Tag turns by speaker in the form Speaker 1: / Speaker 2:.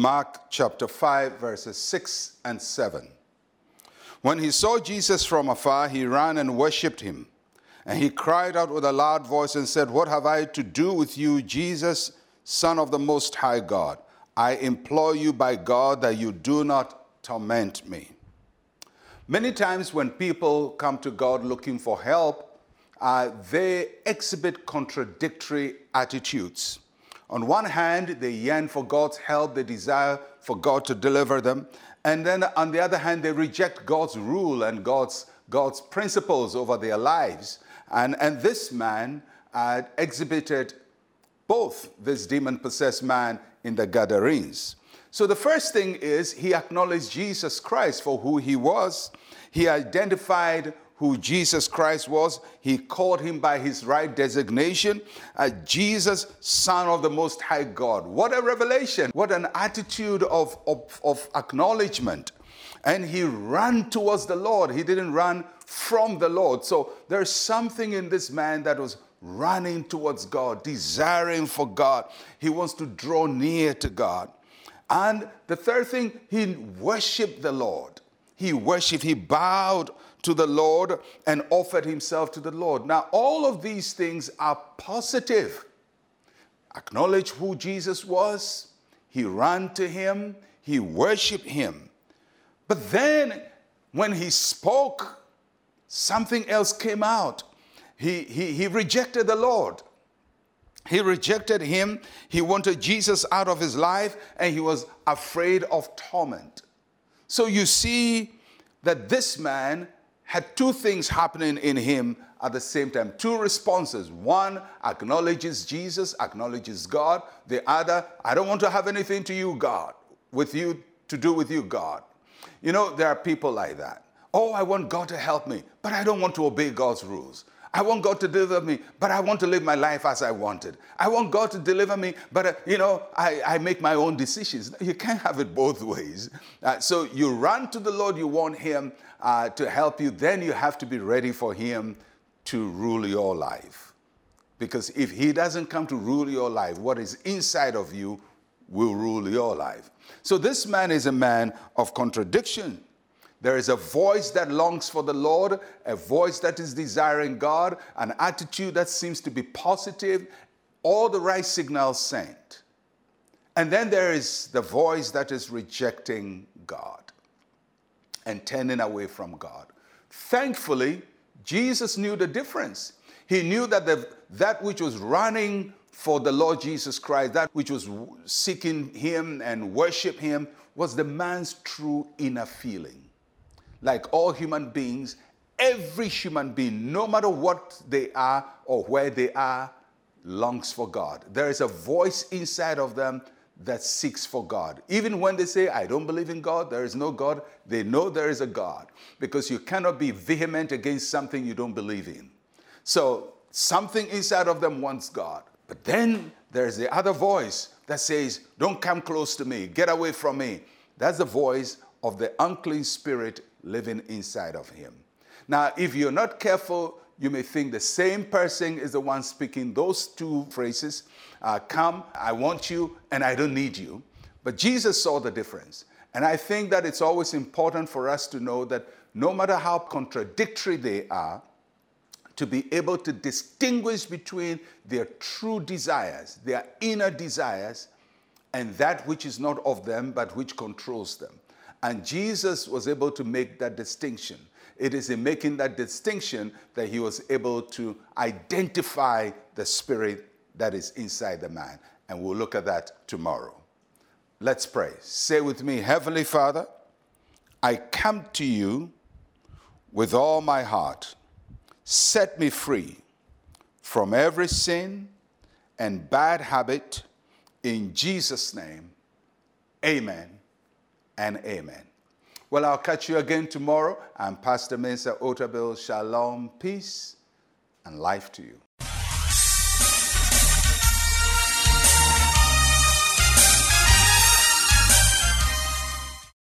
Speaker 1: Mark chapter 5, verses 6 and 7. When he saw Jesus from afar, he ran and worshipped him. And he cried out with a loud voice and said, What have I to do with you, Jesus, Son of the Most High God? I implore you by God that you do not torment me. Many times when people come to God looking for help, uh, they exhibit contradictory attitudes. On one hand, they yearn for God's help, they desire for God to deliver them. And then on the other hand, they reject God's rule and God's, God's principles over their lives. And, and this man exhibited both this demon possessed man in the Gadarenes. So the first thing is he acknowledged Jesus Christ for who he was. He identified who Jesus Christ was. He called him by his right designation, uh, Jesus, Son of the Most High God. What a revelation! What an attitude of, of, of acknowledgement. And he ran towards the Lord. He didn't run from the Lord. So there's something in this man that was running towards God, desiring for God. He wants to draw near to God. And the third thing, he worshiped the Lord. He worshiped, he bowed to the Lord and offered himself to the Lord. Now, all of these things are positive. Acknowledge who Jesus was, he ran to him, he worshiped him. But then, when he spoke, something else came out. He, he, he rejected the Lord. He rejected him. He wanted Jesus out of his life, and he was afraid of torment. So you see that this man had two things happening in him at the same time two responses. One acknowledges Jesus, acknowledges God. The other, I don't want to have anything to you, God, with you to do with you, God. You know, there are people like that. Oh, I want God to help me, but I don't want to obey God's rules. I want God to deliver me, but I want to live my life as I wanted. I want God to deliver me, but uh, you know, I, I, make my own decisions. You can't have it both ways. Uh, so you run to the Lord, you want Him uh, to help you, then you have to be ready for Him to rule your life. Because if He doesn't come to rule your life, what is inside of you will rule your life. So this man is a man of contradiction. There is a voice that longs for the Lord, a voice that is desiring God, an attitude that seems to be positive, all the right signals sent. And then there is the voice that is rejecting God and turning away from God. Thankfully, Jesus knew the difference. He knew that the, that which was running for the Lord Jesus Christ, that which was seeking Him and worship Him, was the man's true inner feeling like all human beings, every human being, no matter what they are or where they are, longs for God. There is a voice inside of them that seeks for God. Even when they say, I don't believe in God, there is no God, they know there is a God because you cannot be vehement against something you don't believe in. So something inside of them wants God. But then there's the other voice that says, Don't come close to me, get away from me. That's the voice of the unclean spirit living inside of him. Now, if you're not careful, you may think the same person is the one speaking those two phrases uh, Come, I want you, and I don't need you. But Jesus saw the difference. And I think that it's always important for us to know that no matter how contradictory they are, to be able to distinguish between their true desires, their inner desires, and that which is not of them but which controls them. And Jesus was able to make that distinction. It is in making that distinction that he was able to identify the spirit that is inside the man. And we'll look at that tomorrow. Let's pray. Say with me, Heavenly Father, I come to you with all my heart. Set me free from every sin and bad habit. In Jesus' name, amen and amen. Well, I'll catch you again tomorrow. I'm Pastor Mensa Otabil. Shalom, peace, and life to you.